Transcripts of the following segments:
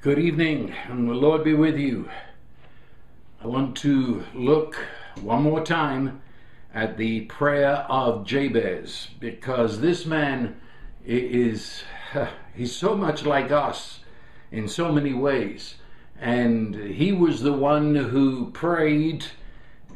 Good evening, and the Lord be with you. I want to look one more time at the prayer of Jabez because this man is he's so much like us in so many ways and he was the one who prayed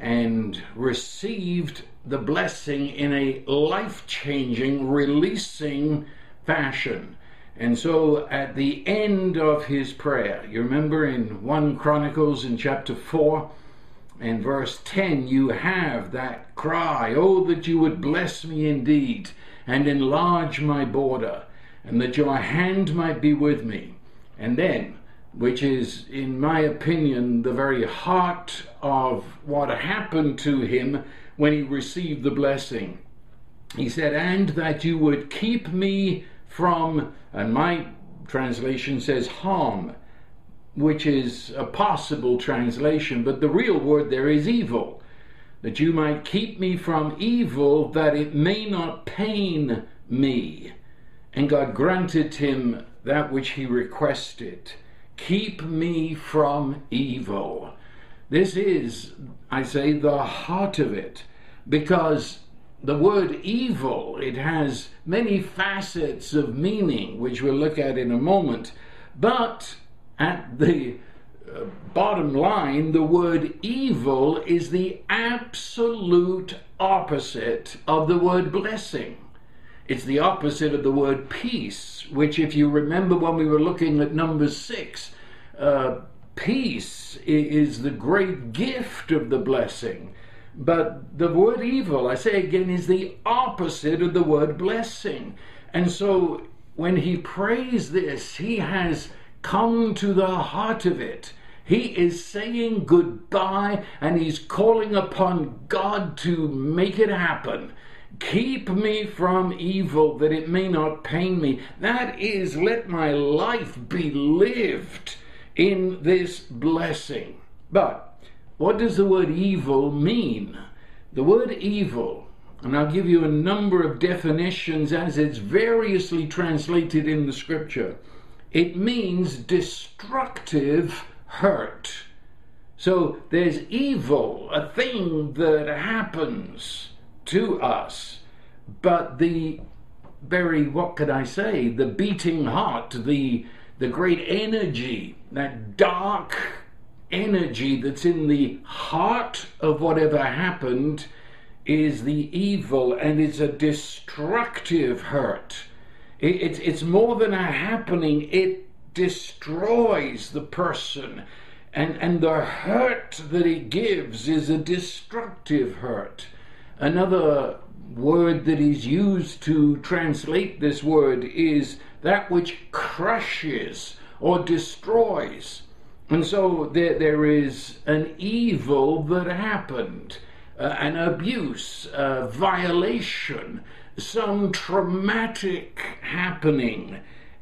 and received the blessing in a life-changing releasing fashion and so at the end of his prayer, you remember in 1 Chronicles in chapter 4 and verse 10, you have that cry, Oh, that you would bless me indeed and enlarge my border, and that your hand might be with me. And then, which is, in my opinion, the very heart of what happened to him when he received the blessing. He said, And that you would keep me from, and my translation says harm, which is a possible translation, but the real word there is evil. That you might keep me from evil, that it may not pain me. And God granted him that which he requested. Keep me from evil. This is, I say, the heart of it, because the word evil, it has many facets of meaning, which we'll look at in a moment. But at the uh, bottom line, the word evil is the absolute opposite of the word blessing. It's the opposite of the word peace, which, if you remember when we were looking at number six, uh, peace is the great gift of the blessing. But the word evil, I say again, is the opposite of the word blessing. And so when he prays this, he has come to the heart of it. He is saying goodbye and he's calling upon God to make it happen. Keep me from evil that it may not pain me. That is, let my life be lived in this blessing. But what does the word evil mean? The word evil, and I'll give you a number of definitions as it's variously translated in the scripture. It means destructive hurt. So there's evil, a thing that happens to us, but the very, what could I say, the beating heart, the, the great energy, that dark energy that's in the heart of whatever happened is the evil and it's a destructive hurt. It, it's, it's more than a happening, it destroys the person. And, and the hurt that it gives is a destructive hurt. Another word that is used to translate this word is that which crushes or destroys. And so there, there is an evil that happened, uh, an abuse, a violation, some traumatic happening.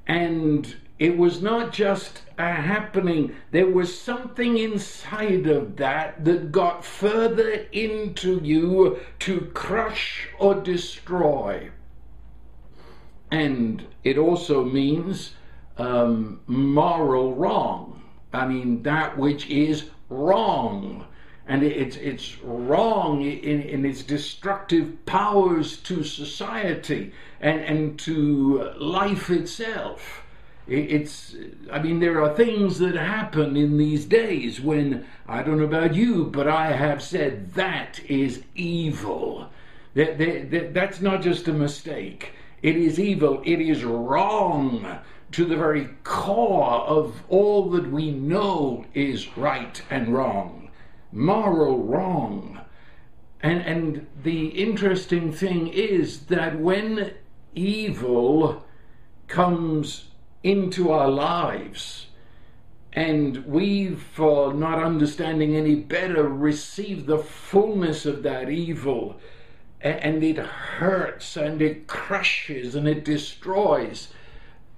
And it was not just a happening, there was something inside of that that got further into you to crush or destroy. And it also means um, moral wrong I mean, that which is wrong. And it's, it's wrong in, in its destructive powers to society and, and to life itself. It's, I mean, there are things that happen in these days when, I don't know about you, but I have said that is evil. That, that, that's not just a mistake. It is evil. It is wrong to the very core of all that we know is right and wrong, moral wrong. And, and the interesting thing is that when evil comes into our lives, and we, for not understanding any better, receive the fullness of that evil, and it hurts and it crushes and it destroys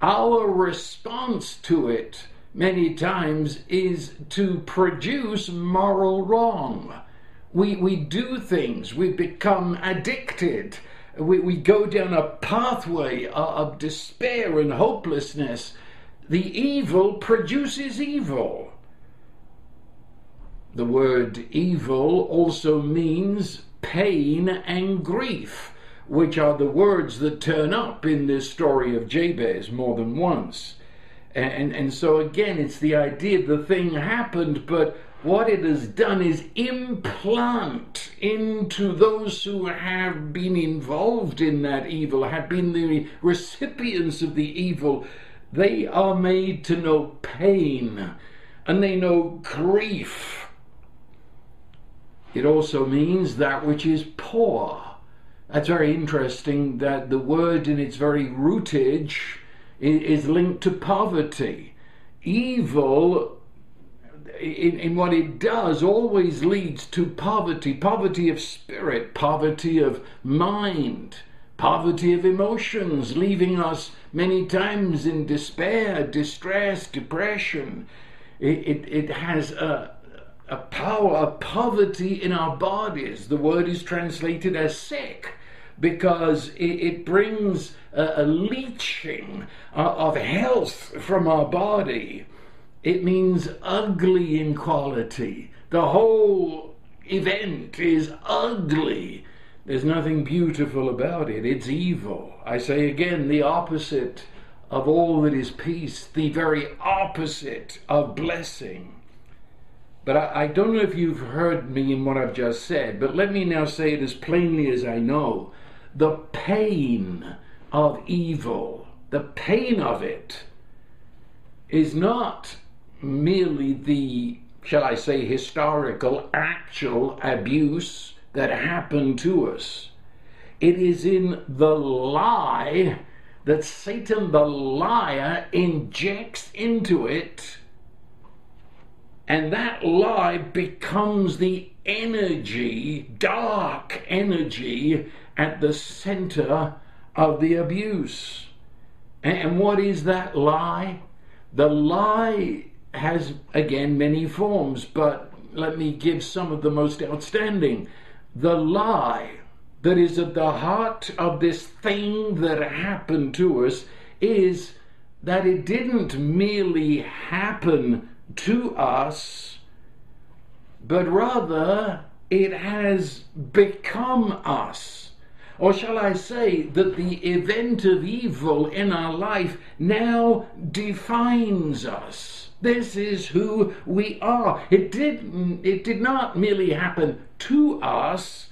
our response to it many times is to produce moral wrong. We, we do things, we become addicted, we, we go down a pathway of despair and hopelessness, the evil produces evil. The word evil also means pain and grief, which are the words that turn up in this story of Jabez more than once. And, and so again, it's the idea the thing happened, but what it has done is implant into those who have been involved in that evil, have been the recipients of the evil, they are made to know pain and they know grief. It also means that which is poor. That's very interesting that the word in its very rootage is linked to poverty. Evil in, in what it does always leads to poverty poverty of spirit, poverty of mind, poverty of emotions, leaving us many times in despair, distress, depression. It, it, it has a, a power, a poverty in our bodies. The word is translated as sick because it, it brings a, a leaching uh, of health from our body. It means ugly in quality. The whole event is ugly. There's nothing beautiful about it. It's evil. I say again, the opposite of all that is peace, the very opposite of blessing. But I, I, don't know if you've heard me in what I've just said, but let me now say it as plainly as I know. The pain of evil, the pain of it, is not merely the, shall I say, historical, actual abuse that happened to us. It is in the lie that Satan, the liar, injects into it, and that lie becomes the energy, dark energy, at the center of the abuse. And what is that lie? The lie has again many forms, but let me give some of the most outstanding. The lie that is at the heart of this thing that happened to us is that it didn't merely happen to us, but rather it has become us. Or shall I say that the event of evil in our life now defines us? This is who we are. It did, it did not merely happen to us,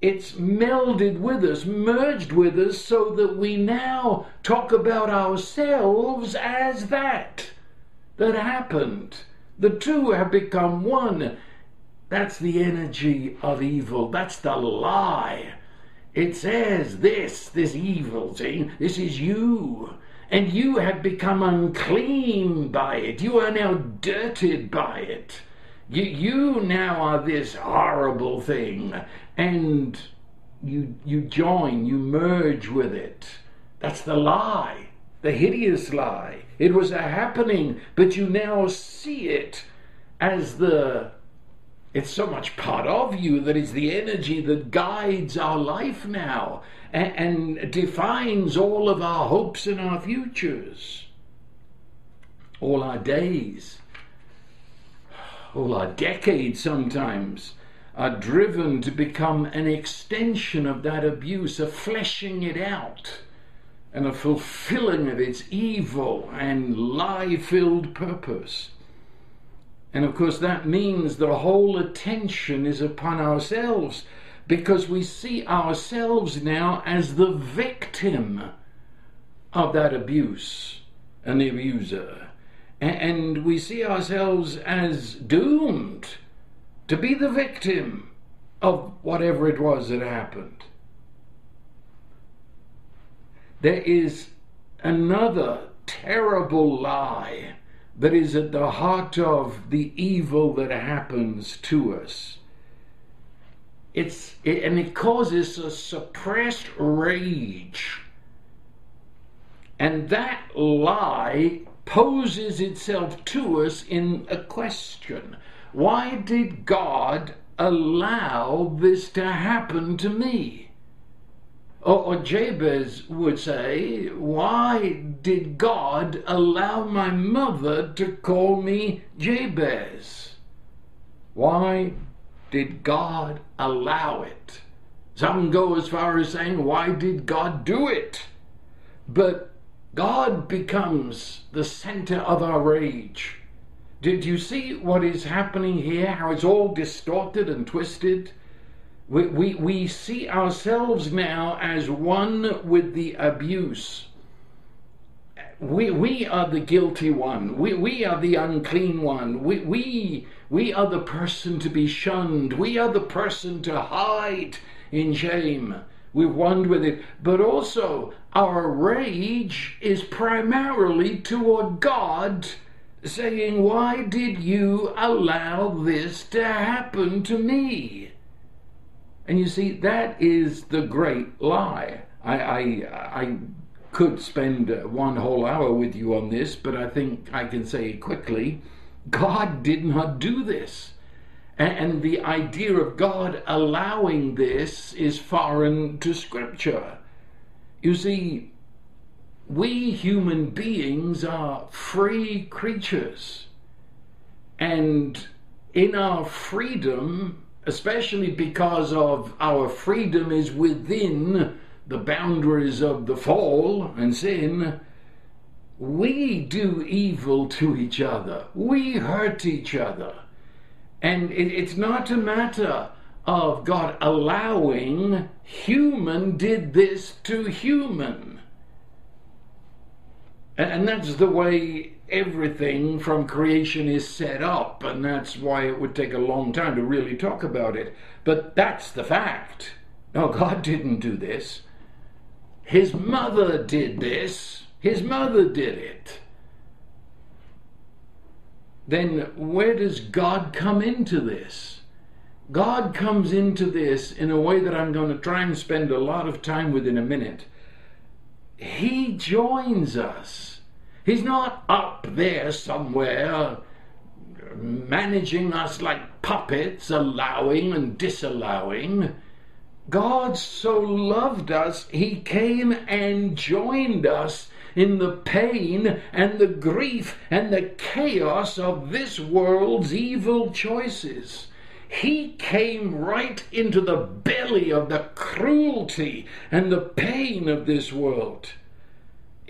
it's melded with us, merged with us, so that we now talk about ourselves as that that happened. The two have become one. That's the energy of evil. That's the lie. It says this, this evil thing, this is you and you have become unclean by it. You are now dirted by it. You, you now are this horrible thing, and you, you join, you merge with it. That's the lie, the hideous lie. It was a happening, but you now see it as the it's so much part of you that is the energy that guides our life now and, and defines all of our hopes and our futures, all our days, all our decades sometimes are driven to become an extension of that abuse, a fleshing it out and a fulfilling of its evil and lie filled purpose. And of course, that means the whole attention is upon ourselves because we see ourselves now as the victim of that abuse and the abuser. And we see ourselves as doomed to be the victim of whatever it was that happened. There is another terrible lie that is at the heart of the evil that happens to us. It's it, and it causes a suppressed rage. And that lie poses itself to us in a question. Why did God allow this to happen to me? Or, or Jabez would say, Why did God allow my mother to call me Jabez? Why did God allow it? Some go as far as saying, Why did God do it? But God becomes the center of our rage. Did you see what is happening here? How it's all distorted and twisted? We, we, we see ourselves now as one with the abuse. We, we are the guilty one. We, we are the unclean one. We, we, we are the person to be shunned. We are the person to hide in shame. We've won with it. But also, our rage is primarily toward God, saying, Why did you allow this to happen to me? And you see, that is the great lie. I, I, I could spend uh, one whole hour with you on this, but I think I can say quickly God did not do this. And the idea of God allowing this is foreign to Scripture. You see, we human beings are free creatures. And in our freedom, especially because of our freedom is within the boundaries of the fall and sin, we do evil to each other. We hurt each other. And it, it's not a matter of God allowing human did this to human. And, and that's the way everything from creation is set up, and that's why it would take a long time to really talk about it. But that's the fact. No, God didn't do this. His mother did this. His mother did it then where does God come into this? God comes into this in a way that I'm going to try and spend a lot of time with in a minute. He joins us. He's not up there somewhere managing us like puppets, allowing and disallowing. God so loved us, He came and joined us in the pain and the grief and the chaos of this world's evil choices. He came right into the belly of the cruelty and the pain of this world.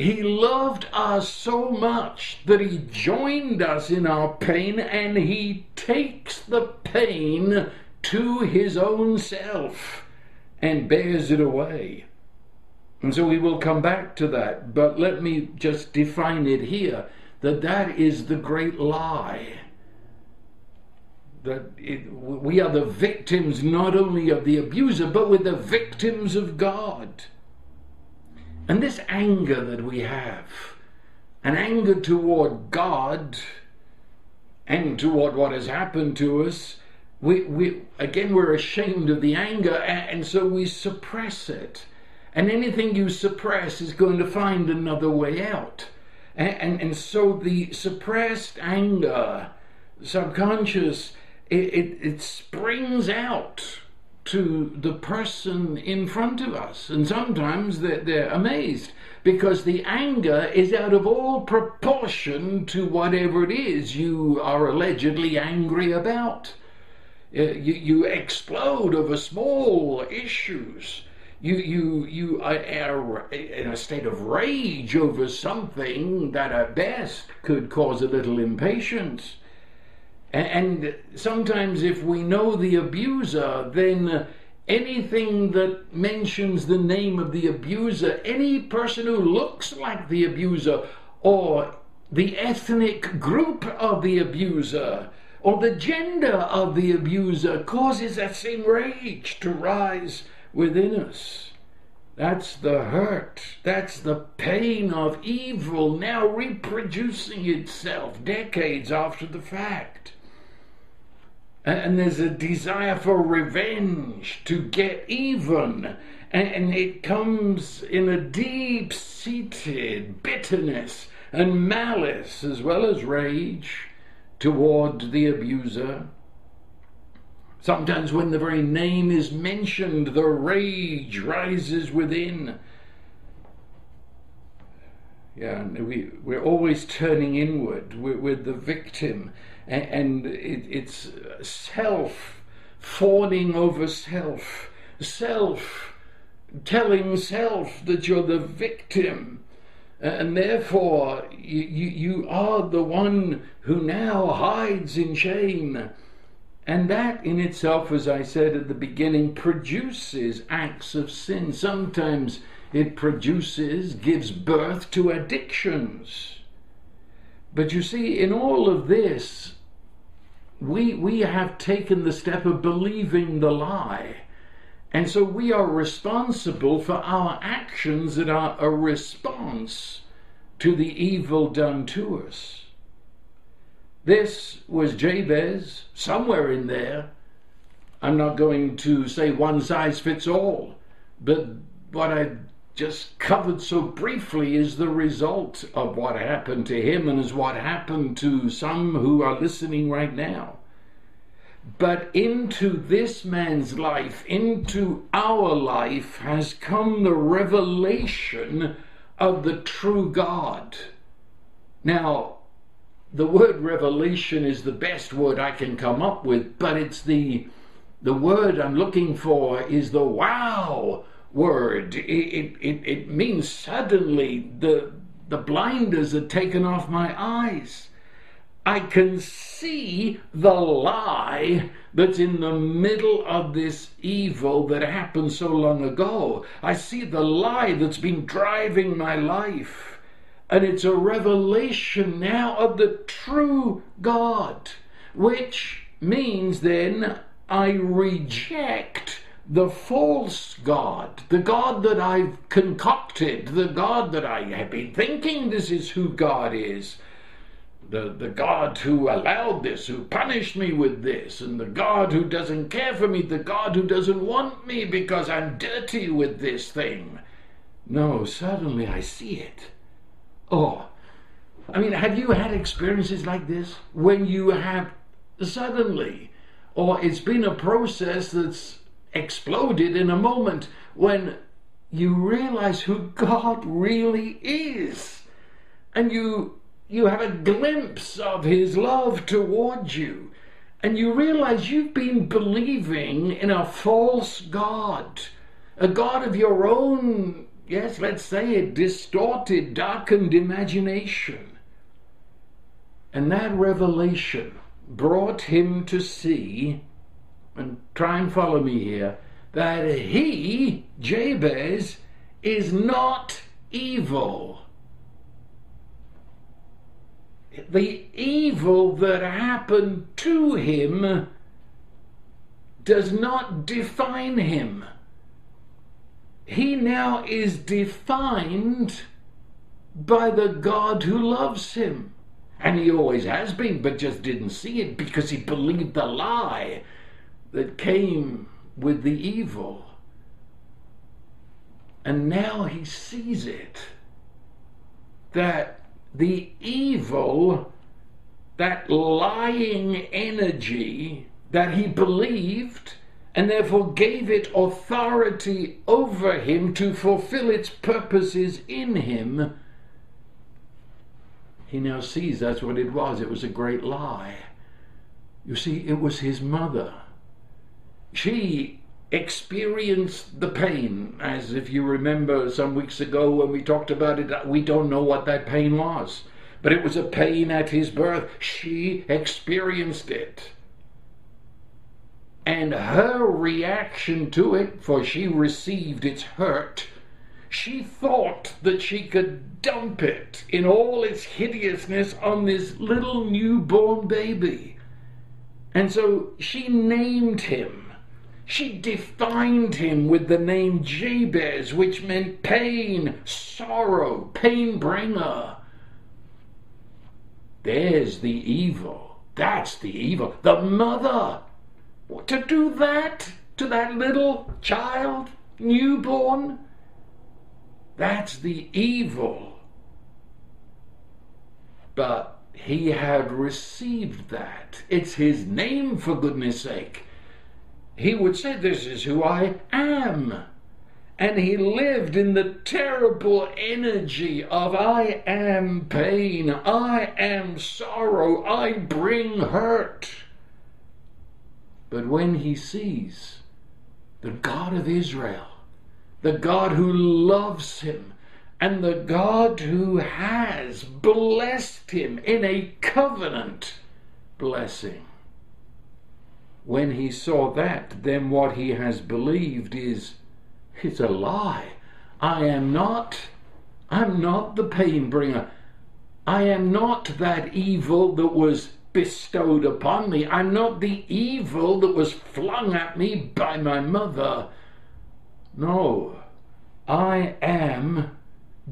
He loved us so much that he joined us in our pain and he takes the pain to his own self and bears it away. And so we will come back to that, but let me just define it here that that is the great lie. That it, we are the victims not only of the abuser, but we're the victims of God. And this anger that we have, an anger toward God and toward what has happened to us, we, we again we're ashamed of the anger and, and so we suppress it and anything you suppress is going to find another way out. And, and, and so the suppressed anger, subconscious, it, it, it springs out to the person in front of us. And sometimes they're, they're amazed because the anger is out of all proportion to whatever it is you are allegedly angry about. Uh, you, you explode over small issues you you you are in a state of rage over something that at best could cause a little impatience and sometimes if we know the abuser then anything that mentions the name of the abuser any person who looks like the abuser or the ethnic group of the abuser or the gender of the abuser causes that same rage to rise within us. That's the hurt. That's the pain of evil now reproducing itself decades after the fact. And there's a desire for revenge to get even. And it comes in a deep seated bitterness and malice as well as rage toward the abuser. Sometimes, when the very name is mentioned, the rage rises within. Yeah, we, we're always turning inward. We're, we're the victim, and, and it, it's self fawning over self, self telling self that you're the victim. And therefore, you, you, you are the one who now hides in shame. And that in itself, as I said at the beginning, produces acts of sin. Sometimes it produces, gives birth to addictions. But you see, in all of this, we, we have taken the step of believing the lie. And so we are responsible for our actions that are a response to the evil done to us. This was Jabez, somewhere in there. I'm not going to say one size fits all, but what I've just covered so briefly is the result of what happened to him and is what happened to some who are listening right now. But into this man's life, into our life, has come the revelation of the true God. Now, the word revelation is the best word I can come up with, but it's the the word I'm looking for is the wow word. It, it, it, means suddenly the the blinders are taken off my eyes. I can see the lie that's in the middle of this evil that happened so long ago. I see the lie that's been driving my life. And it's a revelation now of the true God, which means then I reject the false God, the God that I've concocted, the God that I have been thinking this is who God is the, the God who allowed this, who punished me with this, and the God who doesn't care for me, the God who doesn't want me because I'm dirty with this thing. No, suddenly I see it. Oh, I mean, have you had experiences like this when you have suddenly, or it's been a process that's exploded in a moment when you realize who God really is, and you you have a glimpse of his love towards you, and you realize you've been believing in a false God, a God of your own, yes, let's say it, distorted, darkened imagination. And that revelation brought him to see, and try and follow me here, that he, Jabez, is not evil the evil that happened to him does not define him. He now is defined by the God who loves him. And he always has been, but just didn't see it because he believed the lie that came with the evil. And now he sees it that the evil, that lying energy that he believed and therefore gave it authority over him to fulfill its purposes in him, he now sees that's what it was. It was a great lie. You see, it was his mother. She experienced the pain, as if you remember some weeks ago when we talked about it, we don't know what that pain was. But it was a pain at his birth. She experienced it. And her reaction to it, for she received its hurt, she thought that she could dump it in all its hideousness on this little newborn baby. And so she named him she defined him with the name Jabez, which meant pain, sorrow, pain bringer. There's the evil. That's the evil. The mother. To do that to that little child, newborn, that's the evil. But he had received that. It's his name, for goodness sake. He would say, This is who I am. And he lived in the terrible energy of I am pain, I am sorrow, I bring hurt. But when he sees the God of Israel, the God who loves him, and the God who has blessed him in a covenant blessing, when he saw that, then what he has believed is it's a lie. I am not I'm not the pain bringer. I am not that evil that was bestowed upon me. I'm not the evil that was flung at me by my mother. No, I am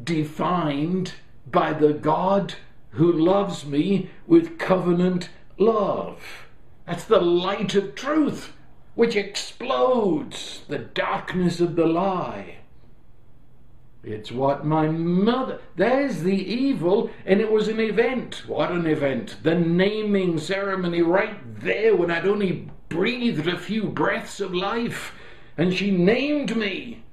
defined by the God who loves me with covenant love. That's the light of truth which explodes the darkness of the lie. It's what my mother. There's the evil, and it was an event. What an event! The naming ceremony right there when I'd only breathed a few breaths of life, and she named me.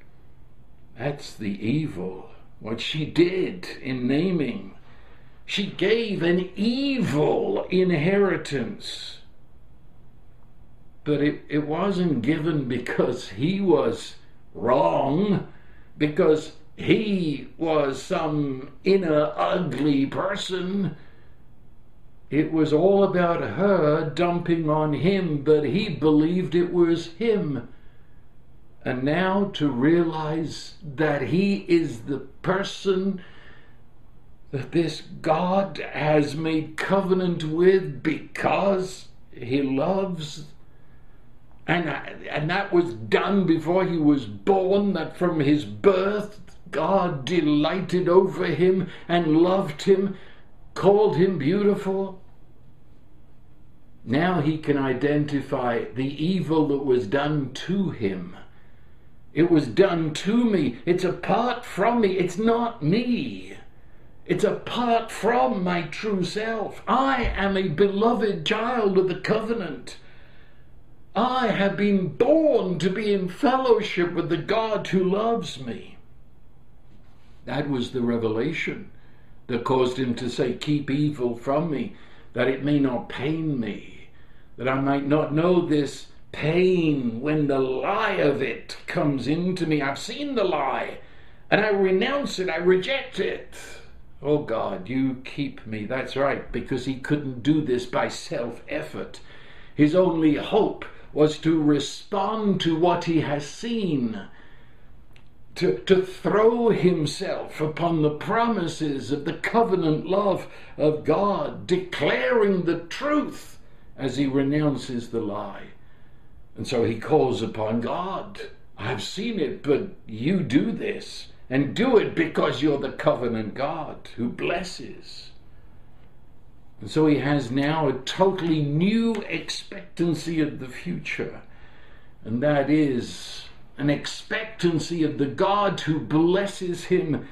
That's the evil. What she did in naming. She gave an evil inheritance. But it, it wasn't given because he was wrong, because he was some inner ugly person. It was all about her dumping on him, but he believed it was him. And now to realize that he is the person that this God has made covenant with because he loves and and that was done before he was born that from his birth God delighted over him and loved him, called him beautiful. Now he can identify the evil that was done to him. It was done to me. It's apart from me. It's not me. It's apart from my true self. I am a beloved child of the covenant. I have been born to be in fellowship with the God who loves me. That was the revelation that caused him to say, Keep evil from me, that it may not pain me, that I might not know this pain when the lie of it comes into me. I've seen the lie, and I renounce it, I reject it. Oh God, you keep me. That's right, because he couldn't do this by self effort. His only hope was to respond to what he has seen to, to throw himself upon the promises of the covenant love of God, declaring the truth as he renounces the lie. And so he calls upon God. I've seen it, but you do this. And do it because you're the covenant God who blesses. And so he has now a totally new expectancy of the future. And that is an expectancy of the God who blesses him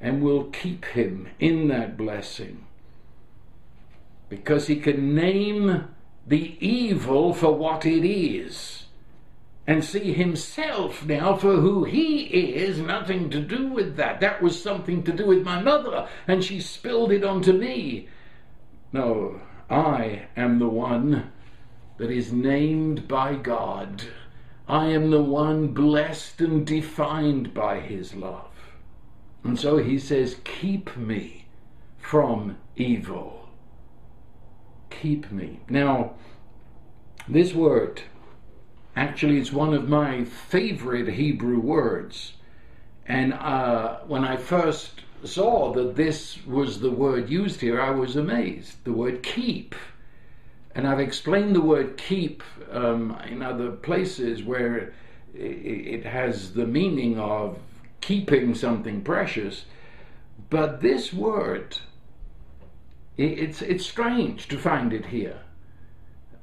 and will keep him in that blessing. Because he can name the evil for what it is and see himself now for who he is, nothing to do with that. That was something to do with my mother, and she spilled it onto me. No, I am the one that is named by God. I am the one blessed and defined by his love. And so he says, Keep me from evil. Keep me. Now, this word actually is one of my favorite Hebrew words. And uh, when I first saw that this was the word used here, I was amazed. The word keep. And I've explained the word keep um, in other places where it has the meaning of keeping something precious. But this word, it's, it's strange to find it here.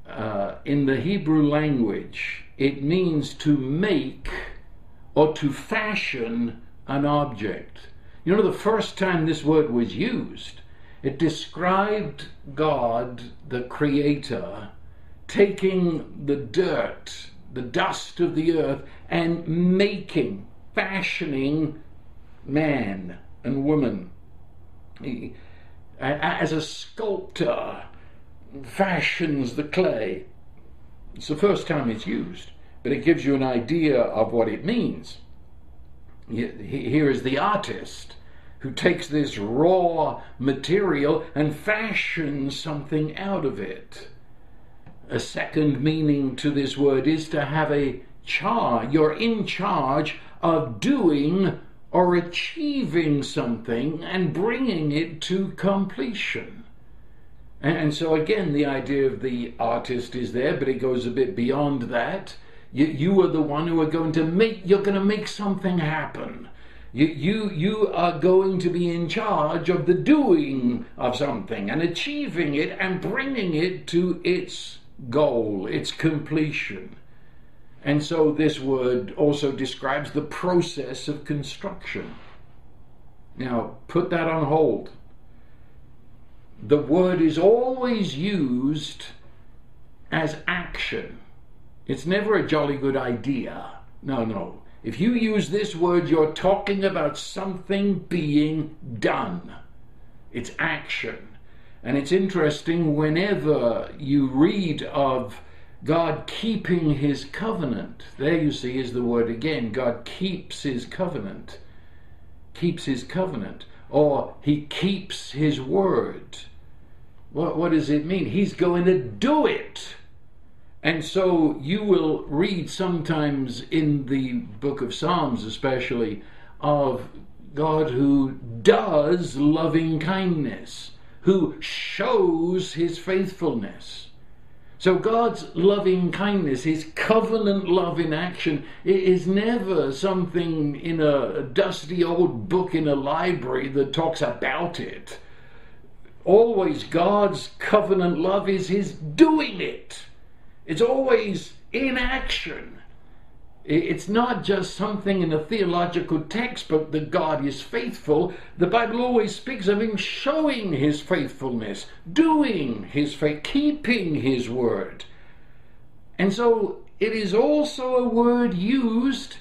Uh, in the Hebrew language, it means to make or to fashion an object. You know, the first time this word was used, it described God, the Creator, taking the dirt the dust of the earth and making, fashioning man and woman. He, as a sculptor fashions the clay. It's the first time it's used, but it gives you an idea of what it means. Here is the artist who takes this raw material and fashions something out of it. A second meaning to this word is to have a charge. You're in charge of doing or achieving something and bringing it to completion. And, so, again, the idea of the artist is there, but it goes a bit beyond that. You, you are the one who are going to make, you're going to make something happen. You, you, you are going to be in charge of the doing of something and achieving it and bringing it to its goal, its completion. And so this word also describes the process of construction. Now, put that on hold. The word is always used as action. It's never a jolly good idea. No, no. If you use this word, you're talking about something being done. It's action. And it's interesting whenever you read of God keeping his covenant. There you see is the word again. God keeps his covenant. Keeps his covenant. Or he keeps his word. What, what does it mean? He's going to do it. And so you will read sometimes in the book of Psalms, especially, of God who does loving kindness, who shows his faithfulness. So God's loving kindness, his covenant love in action, is never something in a dusty old book in a library that talks about it. Always God's covenant love is his doing it. It's always in action. It's not just something in a theological textbook that God is faithful. The Bible always speaks of Him showing His faithfulness, doing His faith, keeping His word. And so it is also a word used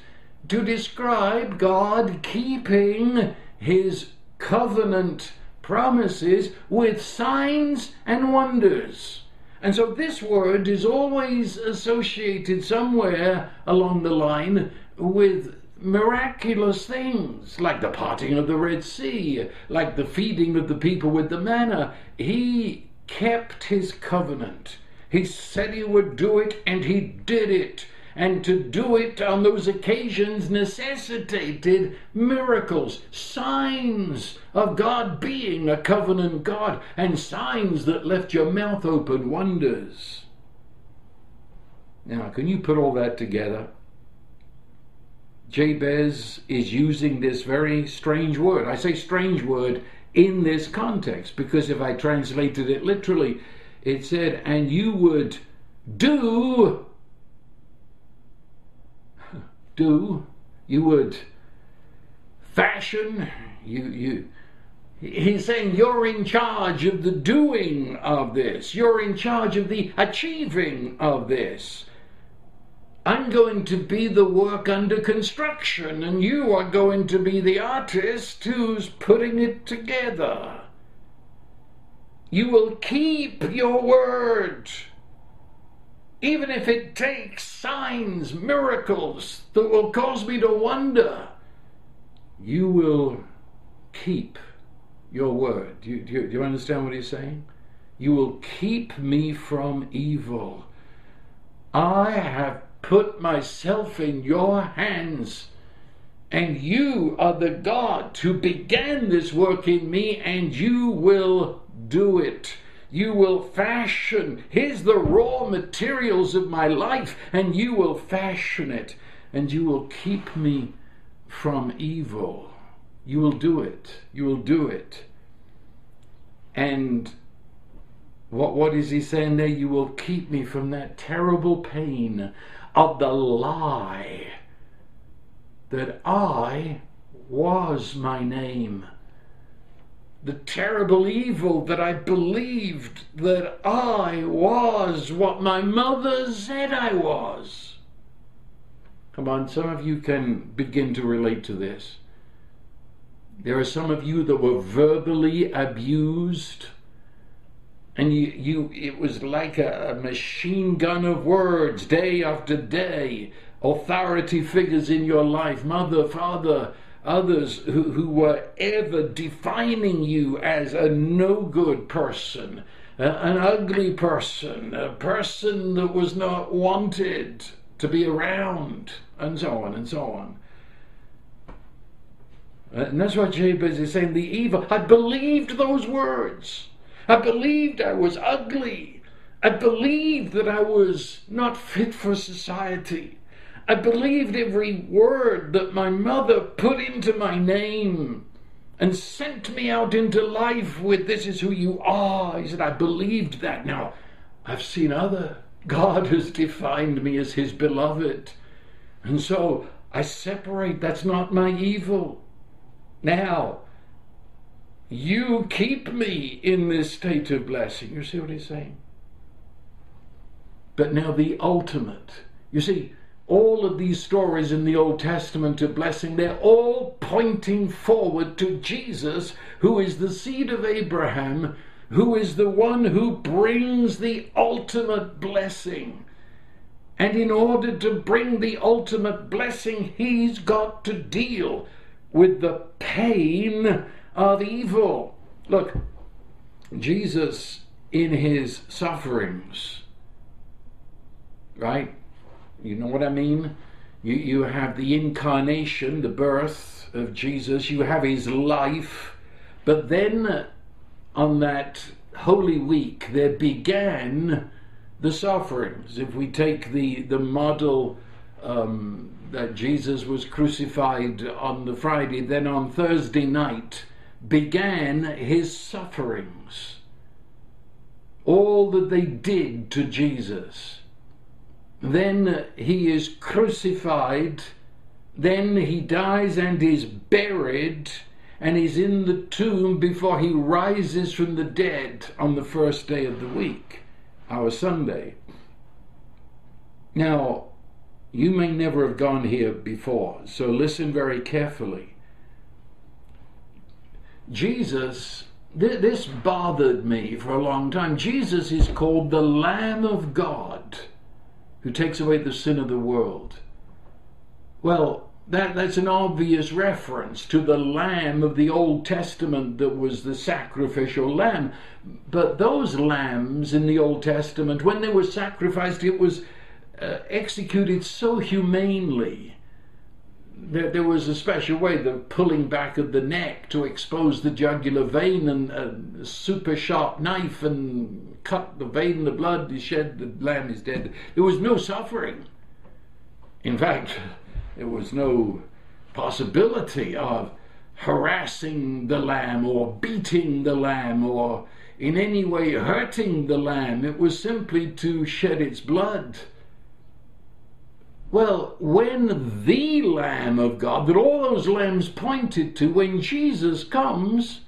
to describe God keeping His covenant promises with signs and wonders. And so this word is always associated somewhere along the line with miraculous things, like the parting of the Red Sea, like the feeding of the people with the manna. He kept his covenant. He said he would do it, and he did it and to do it on those occasions necessitated miracles, signs of God being a covenant God, and signs that left your mouth open, wonders. Now, can you put all that together? Jabez is using this very strange word. I say strange word in this context because if I translated it literally, it said, and you would do do, you would fashion, you, you, he's saying you're in charge of the doing of this, you're in charge of the achieving of this. I'm going to be the work under construction, and you are going to be the artist who's putting it together. You will keep your word even if it takes signs, miracles that will cause me to wonder, you will keep your word. Do you, do you, do you understand what he's saying? You will keep me from evil. I have put myself in your hands, and you are the God who began this work in me, and you will do it. You will fashion. Here's the raw materials of my life, and you will fashion it, and you will keep me from evil. You will do it. You will do it. And what, what is he saying there? You will keep me from that terrible pain of the lie that I was my name the terrible evil that I believed that I was what my mother said I was. Come on, some of you can begin to relate to this. There are some of you that were verbally abused, and you, you it was like a, a machine gun of words day after day. Authority figures in your life, mother, father, others who, who were ever defining you as a no good person, an ugly person, a person that was not wanted to be around, and so on and so on. Uh, and that's what Jabez is saying. The evil. I believed those words. I believed I was ugly. I believed that I was not fit for society. I believed every word that my mother put into my name and sent me out into life with this is who you are. He said, I believed that. Now, I've seen other. God has defined me as his beloved. And so I separate. That's not my evil. Now, you keep me in this state of blessing. You see what he's saying? But now the ultimate. You see, all of these stories in the Old Testament of blessing, they're all pointing forward to Jesus, who is the seed of Abraham, who is the one who brings the ultimate blessing. And in order to bring the ultimate blessing, he's got to deal with the pain of evil. Look, Jesus in his sufferings, right? You know what I mean? You, you have the incarnation, the birth of Jesus, you have his life, but then on that Holy Week there began the sufferings. If we take the, the model um, that Jesus was crucified on the Friday, then on Thursday night began his sufferings. All that they did to Jesus then he is crucified, then he dies and is buried, and is in the tomb before he rises from the dead on the first day of the week, our Sunday. Now, you may never have gone here before, so listen very carefully. Jesus, th- this bothered me for a long time. Jesus is called the Lamb of God who takes away the sin of the world. Well, that, that's an obvious reference to the lamb of the Old Testament that was the sacrificial lamb. But those lambs in the Old Testament, when they were sacrificed, it was uh, executed so humanely there, there, was a special way, the pulling back of the neck to expose the jugular vein and a super sharp knife and cut the vein, the blood is shed, the lamb is dead. There was no suffering. In fact, there was no possibility of harassing the lamb or beating the lamb or in any way hurting the lamb. It was simply to shed its blood well, when the Lamb of God, that all those lambs pointed to, when Jesus comes,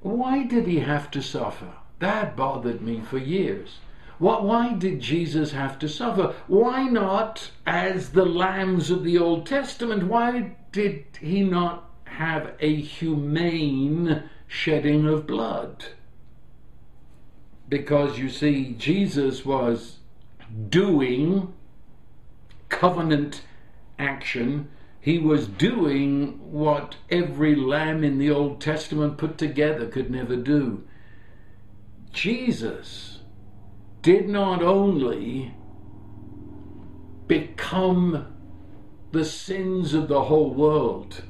why did he have to suffer? That bothered me for years. What, Why did Jesus have to suffer? Why not as the lambs of the Old Testament? Why did he not have a humane shedding of blood? Because you see, Jesus was doing covenant action. He was doing what every lamb in the Old Testament put together could never do. Jesus did not only become the sins of the whole world,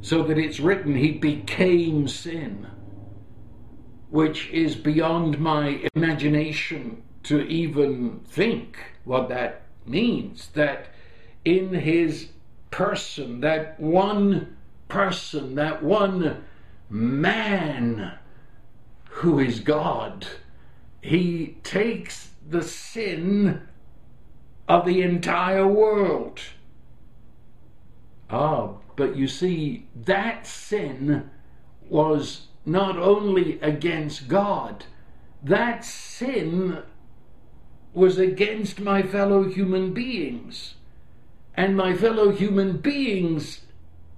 so that it's written he became sin, which is beyond my imagination to even think what that means that in his person, that one person, that one man who is God, he takes the sin of the entire world. Ah, but you see, that sin was not only against God, that sin was against my fellow human beings. and my fellow human beings,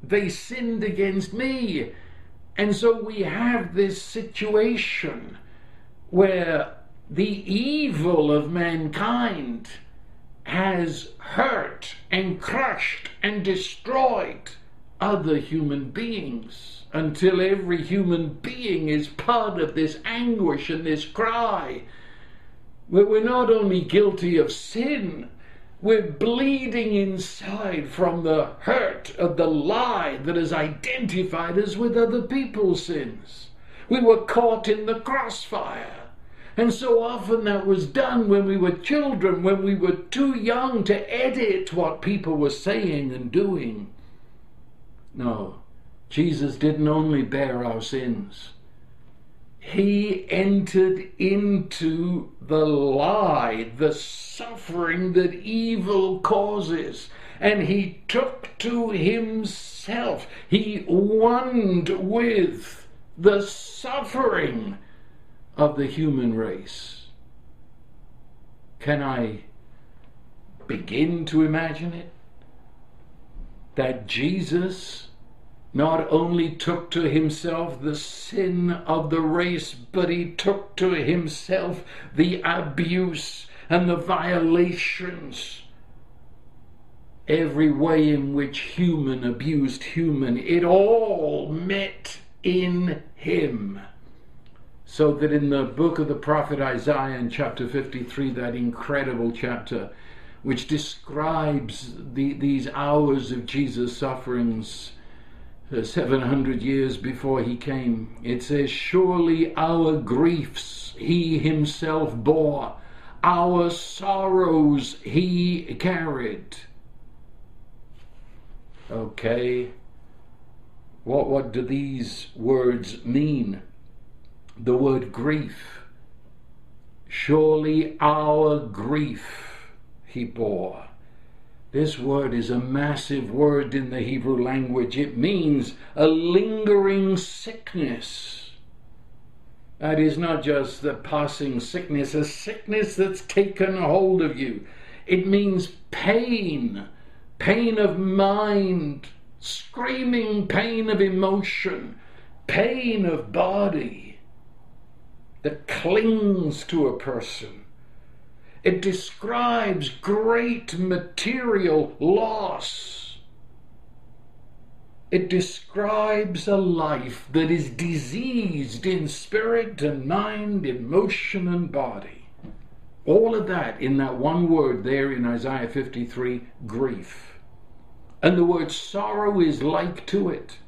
they sinned against me. And so we have this situation where the evil of mankind has hurt and crushed and destroyed other human beings until every human being is part of this anguish and this cry. We're not only guilty of sin, we're bleeding inside from the hurt of the lie that has identified us with other people's sins. We were caught in the crossfire. And so often that was done when we were children, when we were too young to edit what people were saying and doing. No, Jesus didn't only bear our sins, He entered into the lie, the suffering that evil causes, and He took to Himself, He one with the suffering of the human race. Can I begin to imagine it? That Jesus not only took to himself the sin of the race, but he took to himself the abuse and the violations. Every way in which human abused human, it all met in him. So that in the book of the prophet Isaiah in chapter 53, that incredible chapter, which describes the, these hours of Jesus' sufferings, 700 years before he came, it says, Surely our griefs he himself bore, our sorrows he carried. Okay, what, what do these words mean? the word grief. Surely our grief he bore. This word is a massive word in the Hebrew language. It means a lingering sickness. That is not just the passing sickness, a sickness that's taken hold of you. It means pain, pain of mind, screaming pain of emotion, pain of body that clings to a person. It describes great material loss. It describes a life that is diseased in spirit and mind, emotion and body. All of that in that one word there in Isaiah 53 grief. And the word sorrow is like to it.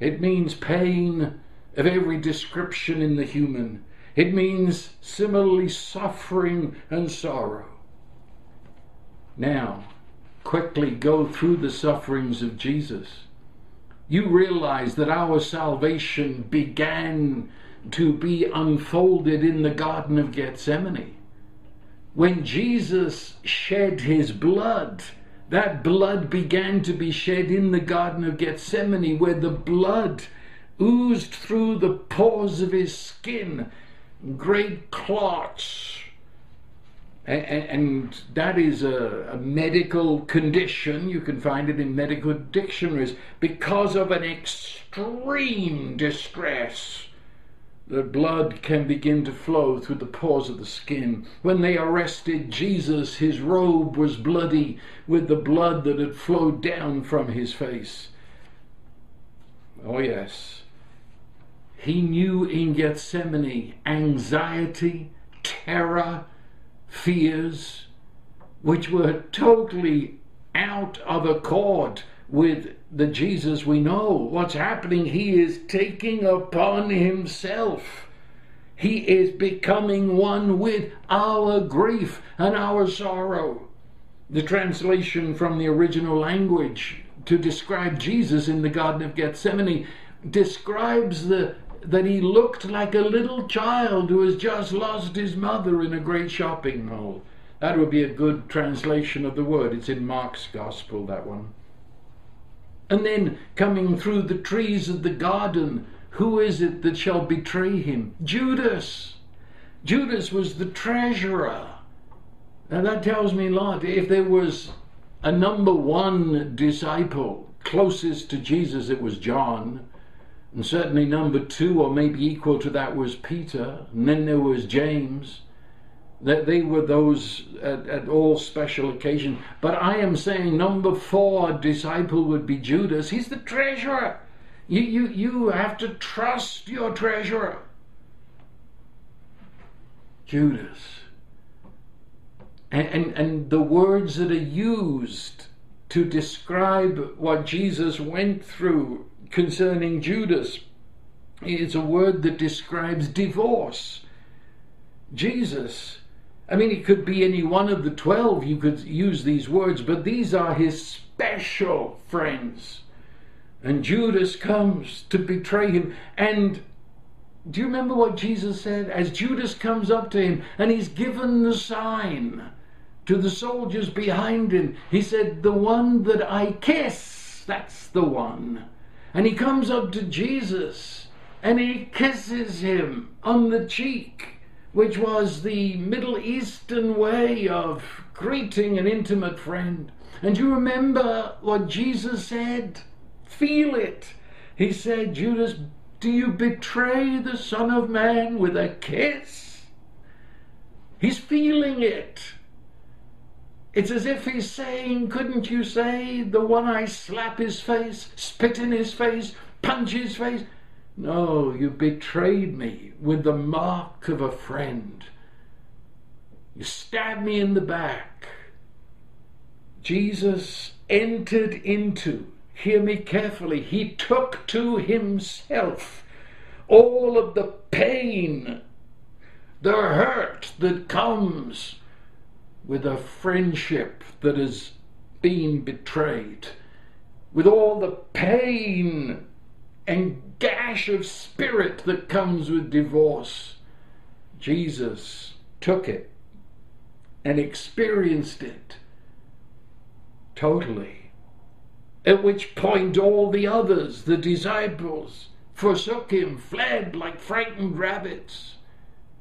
It means pain, of every description in the human. It means similarly suffering and sorrow. Now, quickly go through the sufferings of Jesus. You realize that our salvation began to be unfolded in the Garden of Gethsemane. When Jesus shed his blood, that blood began to be shed in the Garden of Gethsemane, where the blood oozed through the pores of his skin, great clots. And, that is a, medical condition. You can find it in medical dictionaries because of an extreme distress. The blood can begin to flow through the pores of the skin. When they arrested Jesus, his robe was bloody with the blood that had flowed down from his face. Oh, yes. He knew in Gethsemane anxiety, terror, fears, which were totally out of accord with the Jesus we know. What's happening? He is taking upon himself. He is becoming one with our grief and our sorrow. The translation from the original language to describe Jesus in the Garden of Gethsemane describes the that he looked like a little child who has just lost his mother in a great shopping mall. That would be a good translation of the word. It's in Mark's Gospel, that one. And then coming through the trees of the garden, who is it that shall betray him? Judas. Judas was the treasurer. Now that tells me a lot. If there was a number one disciple closest to Jesus, it was John. And certainly number two, or maybe equal to that, was Peter. And then there was James. That they were those at, at all special occasions. But I am saying number four disciple would be Judas. He's the treasurer. You, you, you have to trust your treasurer. Judas. And, and, and the words that are used to describe what Jesus went through concerning Judas is a word that describes divorce. Jesus, I mean, it could be any one of the twelve, you could use these words, but these are his special friends. And Judas comes to betray him. And do you remember what Jesus said? As Judas comes up to him and he's given the sign to the soldiers behind him, he said, The one that I kiss, that's the one. And he comes up to Jesus and he kisses him on the cheek, which was the Middle Eastern way of greeting an intimate friend. And you remember what Jesus said? Feel it. He said, Judas, do you betray the Son of Man with a kiss? He's feeling it. It's as if he's saying, couldn't you say, the one I slap his face, spit in his face, punch his face? No, you betrayed me with the mark of a friend. You stabbed me in the back. Jesus entered into hear me carefully, he took to himself all of the pain, the hurt that comes with a friendship that has been betrayed, with all the pain and gash of spirit that comes with divorce. Jesus took it and experienced it totally at which point all the others, the disciples, forsook him, fled like frightened rabbits.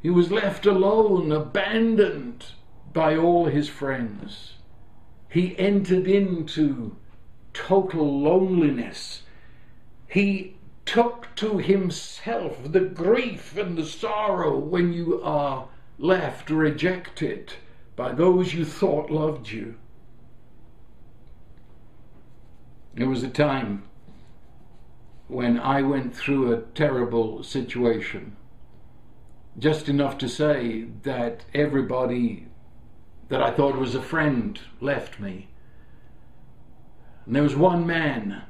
He was left alone, abandoned by all his friends. He entered into total loneliness. He took to himself the grief and the sorrow when you are left rejected by those you thought loved you. There was a time when I went through a terrible situation. Just enough to say that everybody that I thought was a friend left me. And there was one man,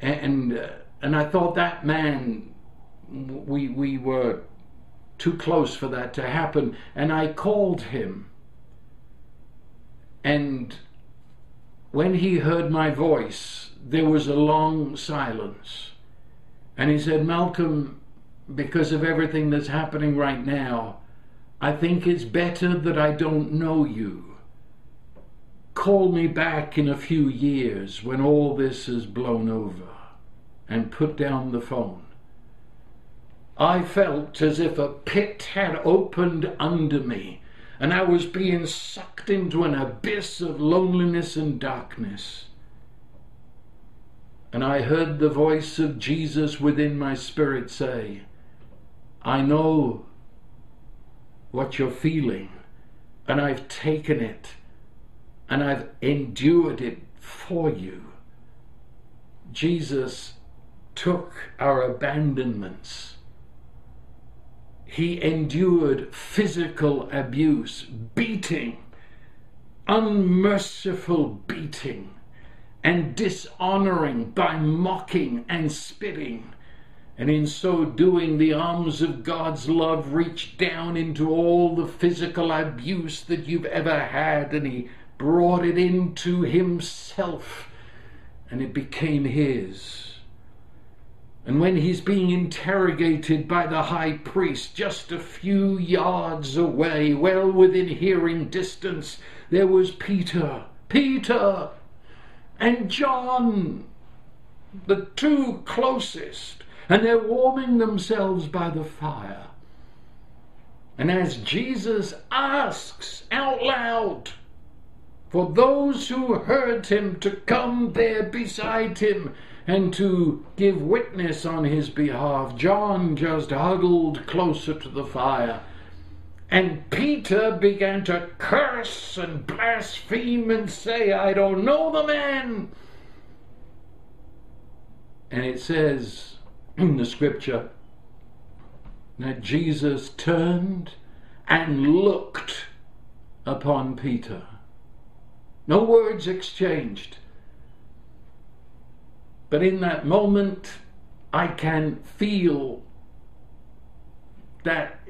and uh, and I thought that man, we we were too close for that to happen. And I called him, and when he heard my voice, there was a long silence. And he said, Malcolm, because of everything that's happening right now, I think it's better that I don't know you. Call me back in a few years when all this has blown over and put down the phone. I felt as if a pit had opened under me and I was being sucked into an abyss of loneliness and darkness. And I heard the voice of Jesus within my spirit say, I know what you're feeling, and I've taken it, and I've endured it for you. Jesus took our abandonments he endured physical abuse, beating, unmerciful beating, and dishonoring by mocking and spitting. And in so doing, the arms of God's love reached down into all the physical abuse that you've ever had, and He brought it into Himself, and it became His. And when he's being interrogated by the high priest just a few yards away, well within hearing distance, there was Peter, Peter, and John, the two closest, and they're warming themselves by the fire. And as Jesus asks out loud, for those who heard him to come there beside him and to give witness on his behalf. John just huddled closer to the fire. And Peter began to curse and blaspheme and say, I don't know the man. And it says the scripture that Jesus turned and looked upon Peter. No words exchanged. But in that moment, I can feel that.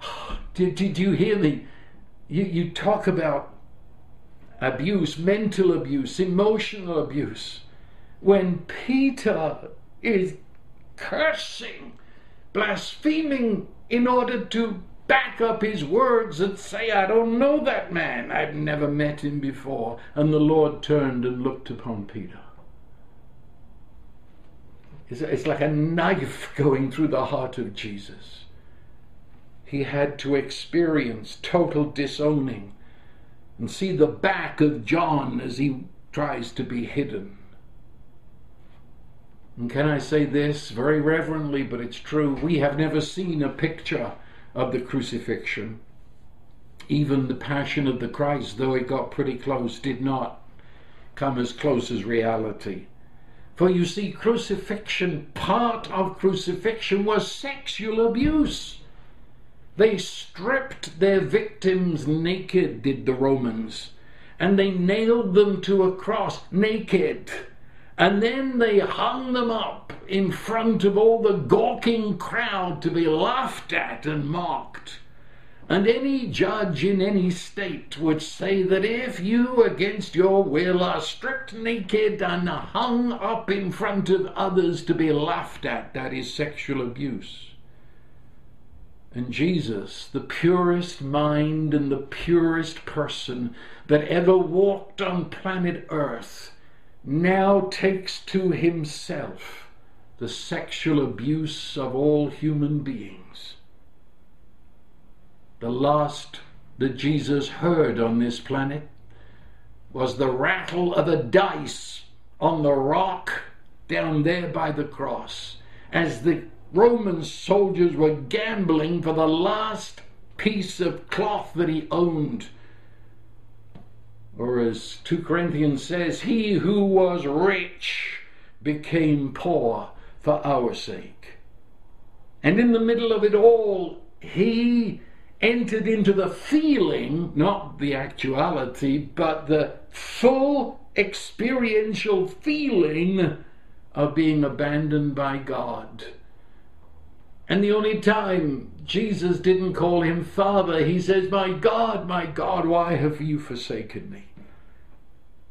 Did, did you hear me? You, you talk about abuse, mental abuse, emotional abuse. When Peter is cursing, blaspheming in order to back up his words and say, I don't know that man. I've never met him before. And the Lord turned and looked upon Peter. It's, like a knife going through the heart of Jesus. He had to experience total disowning and see the back of John as he tries to be hidden. And can I say this very reverently, but it's true? We have never seen a picture of the crucifixion. Even the Passion of the Christ, though it got pretty close, did not come as close as reality. For you see, crucifixion, part of crucifixion was sexual abuse. They stripped their victims naked, did the Romans, and they nailed them to a cross naked. And then they hung them up in front of all the gawking crowd to be laughed at and mocked. And any judge in any state would say that if you, against your will, are stripped naked and hung up in front of others to be laughed at, that is sexual abuse. And Jesus, the purest mind and the purest person that ever walked on planet Earth, now takes to himself the sexual abuse of all human beings the last that Jesus heard on this planet was the rattle of a dice on the rock down there by the cross as the Roman soldiers were gambling for the last piece of cloth that he owned. Or as 2 Corinthians says, he who was rich became poor for our sake. And in the middle of it all, he entered into the feeling, not the actuality, but the full experiential feeling of being abandoned by God. And the only time Jesus didn't call him Father, he says, My God, my God, why have you forsaken me?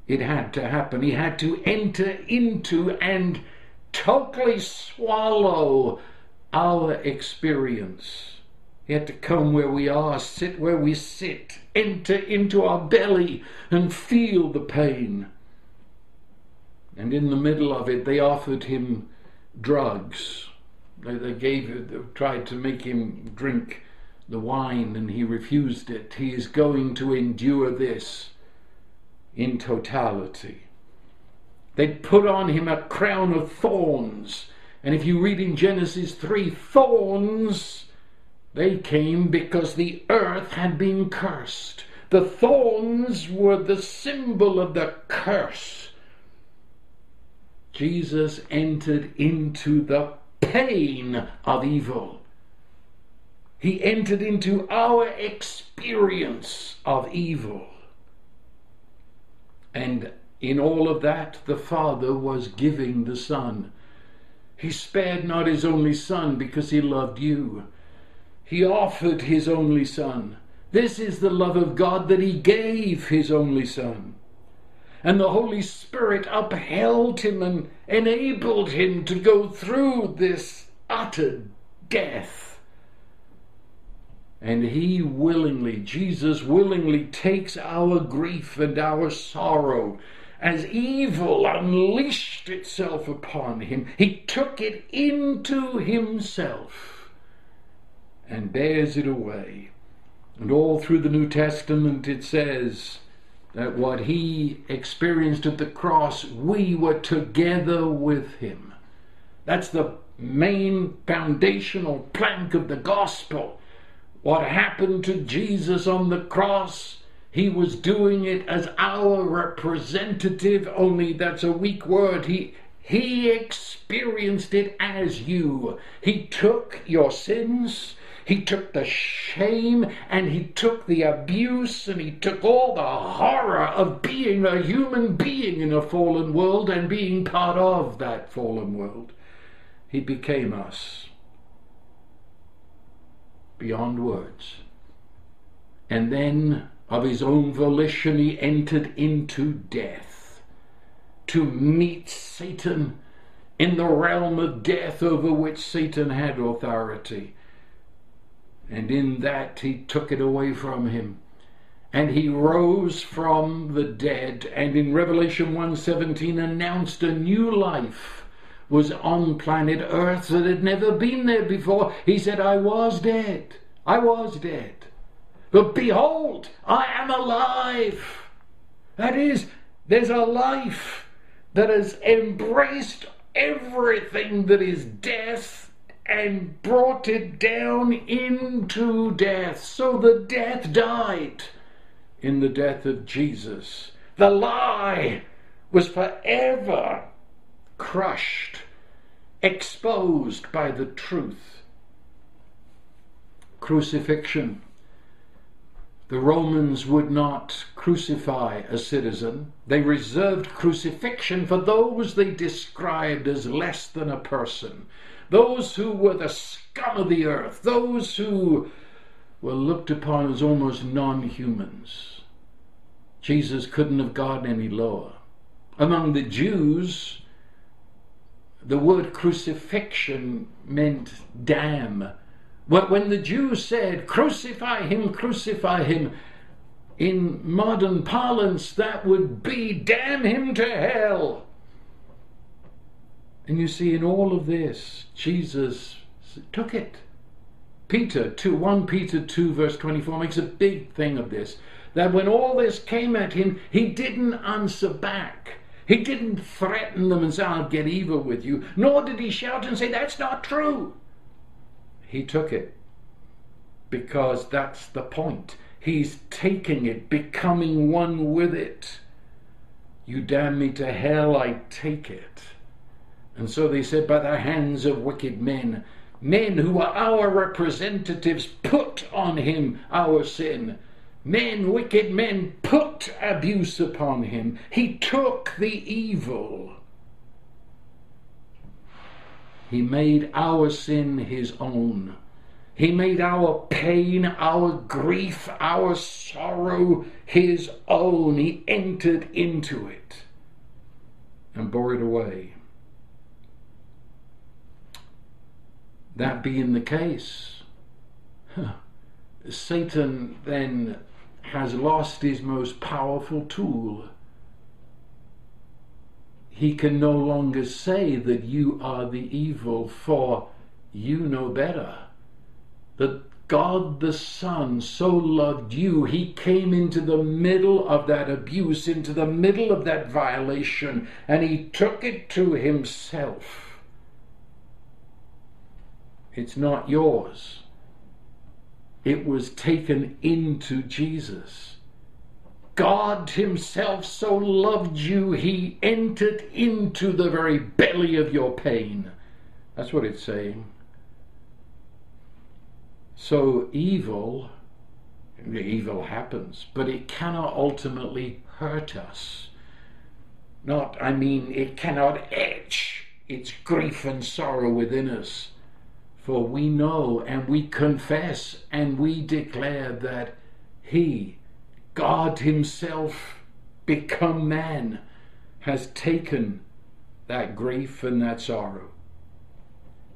It had to happen. He had to enter into and totally swallow our experience. He had to come where we are, sit where we sit, enter into our belly and feel the pain. And in the middle of it, they offered him drugs. They, they gave, they tried to make him drink the wine, and he refused it. He is going to endure this in totality. They put on him a crown of thorns. And if you read in Genesis 3, thorns they came because the earth had been cursed. The thorns were the symbol of the curse. Jesus entered into the pain of evil. He entered into our experience of evil. And in all of that, the Father was giving the Son. He spared not his only Son because he loved you. He offered his only Son. This is the love of God that he gave his only Son. And the Holy Spirit upheld him and enabled him to go through this utter death. And he willingly, Jesus willingly takes our grief and our sorrow as evil unleashed itself upon him. He took it into himself and bears it away. And all through the New Testament it says, that what he experienced at the cross, we were together with him. That's the main foundational plank of the gospel. What happened to Jesus on the cross, he was doing it as our representative, only that's a weak word. He he experienced it as you. He took your sins, he took the shame, and he took the abuse, and he took all the horror of being a human being in a fallen world and being part of that fallen world. He became us beyond words. And then, of his own volition, he entered into death to meet Satan in the realm of death over which Satan had authority. And in that he took it away from him. And he rose from the dead and in Revelation 1:17 announced a new life was on planet Earth that had never been there before. He said, I was dead. I was dead. But behold, I am alive. That is, there's a life that has embraced everything that is death and brought it down into death. So the death died in the death of Jesus. The lie was forever crushed, exposed by the truth. Crucifixion. The Romans would not crucify a citizen. They reserved crucifixion for those they described as less than a person, those who were the scum of the earth, those who were looked upon as almost non humans. Jesus couldn't have gone any lower. Among the Jews, the word crucifixion meant damn. But when the Jews said, crucify him, crucify him, in modern parlance, that would be damn him to hell. And you see, in all of this, Jesus took it. Peter 2, 1 Peter 2, verse 24 makes a big thing of this. That when all this came at him, he didn't answer back. He didn't threaten them and say, I'll get evil with you, nor did he shout and say, That's not true. He took it because that's the point. He's taking it, becoming one with it. You damn me to hell, I take it. And so they said, By the hands of wicked men, men who are our representatives, put on him our sin Men, wicked men, put abuse upon him. He took the evil. He made our sin his own. He made our pain, our grief, our sorrow his own. He entered into it and bore it away. That being the case, Satan then has lost his most powerful tool. He can no longer say that you are the evil, for you know better. That God the Son so loved you, he came into the middle of that abuse, into the middle of that violation, and he took it to himself. It's not yours it was taken into Jesus. God Himself so loved you, He entered into the very belly of your pain. That's what it's saying. So evil, evil happens, but it cannot ultimately hurt us. Not, I mean, it cannot etch its grief and sorrow within us. For we know and we confess and we declare that He, God Himself, become man, has taken that grief and that sorrow.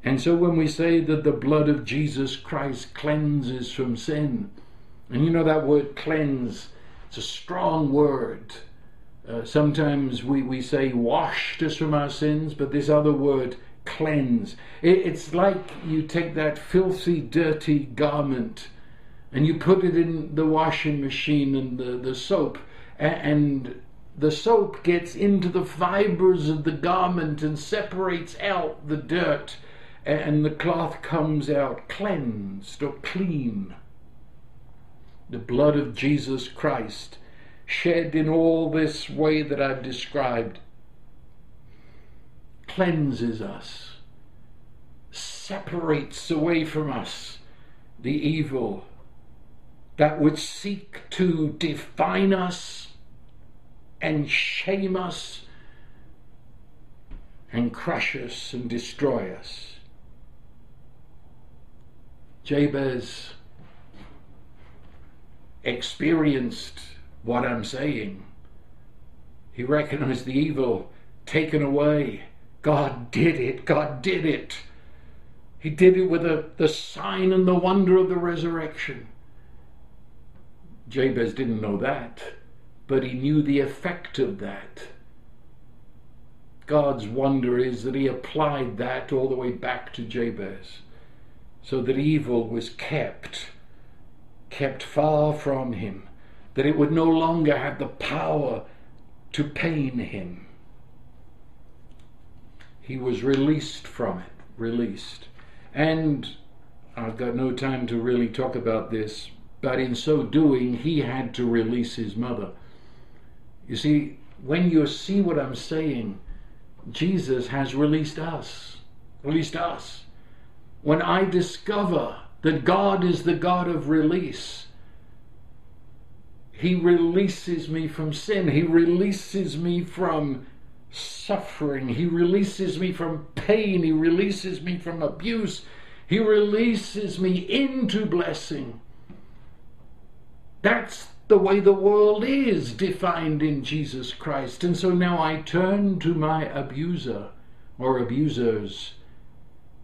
And so when we say that the blood of Jesus Christ cleanses from sin, and you know that word cleanse, it's a strong word. Uh, sometimes we, we say washed us from our sins, but this other word cleanse. It's like you take that filthy, dirty garment and you put it in the washing machine and the, the soap, and the soap gets into the fibers of the garment and separates out the dirt, and the cloth comes out cleansed or clean. The blood of Jesus Christ, shed in all this way that I've described, cleanses us, separates away from us the evil that would seek to define us and shame us and crush us and destroy us. Jabez experienced what I'm saying. He recognized the evil taken away. God did it. God did it. He did it with a, the sign and the wonder of the resurrection. Jabez didn't know that, but he knew the effect of that. God's wonder is that he applied that all the way back to Jabez, so that evil was kept, kept far from him, that it would no longer have the power to pain him. He was released from it, released. And I've got no time to really talk about this, but in so doing, he had to release his mother. You see, when you see what I'm saying, Jesus has released us. Released us. When I discover that God is the God of release, He releases me from sin. He releases me from suffering. He releases me from pain. He releases me from abuse. He releases me into blessing. That's the way the world is defined in Jesus Christ. And so now I turn to my abuser or abusers.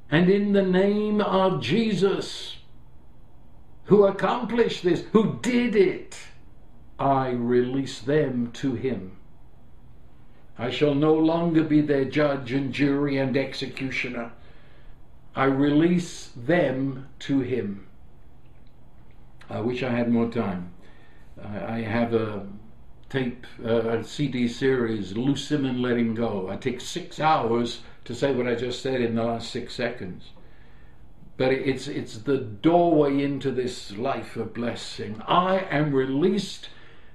And in the name of Jesus, who accomplished this, who did it, I release them to him. I shall no longer be their judge and jury and executioner. I release them to him. I wish I had more time. I, have a tape, uh, a CD series, Loose Him and Let Him Go. I take six hours to say what I just said in the last six seconds. But it's, it's the doorway into this life of blessing. I am released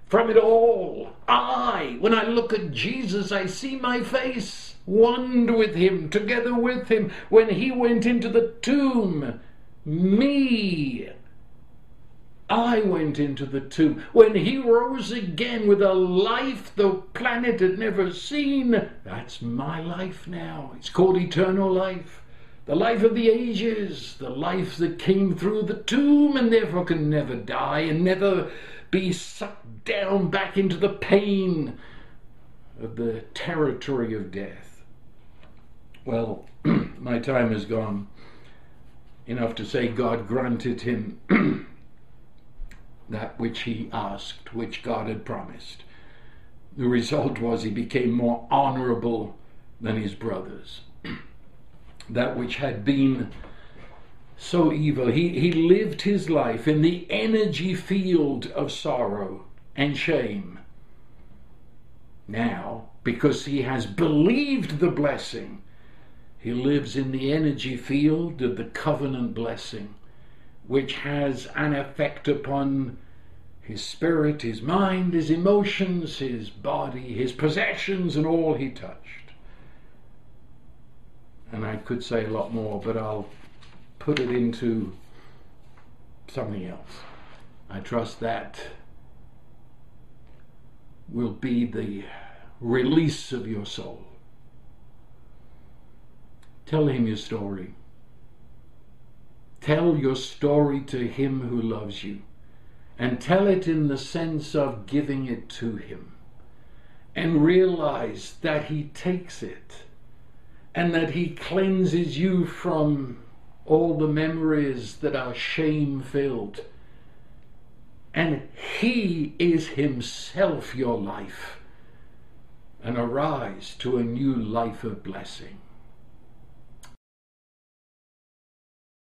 from it all. I, when I look at Jesus, I see my face, one with him, together with him. When he went into the tomb, me, I went into the tomb. When he rose again with a life the planet had never seen, that's my life now. It's called eternal life. The life of the ages, the life that came through the tomb and therefore can never die and never be sucked down back into the pain of the territory of death. Well, my time is gone. Enough to say God granted him that which he asked, which God had promised. The result was he became more honorable than his brothers. that which had been so evil, he, he lived his life in the energy field of sorrow and shame. Now, because he has believed the blessing, he lives in the energy field of the covenant blessing which has an effect upon his spirit, his mind, his emotions, his body, his possessions, and all he touched. And I could say a lot more, but I'll put it into something else. I trust that will be the release of your soul. Tell him your story. Tell your story to Him who loves you, and tell it in the sense of giving it to Him, and realize that He takes it, and that He cleanses you from all the memories that are shame filled. And He is Himself your life, and arise to a new life of blessing.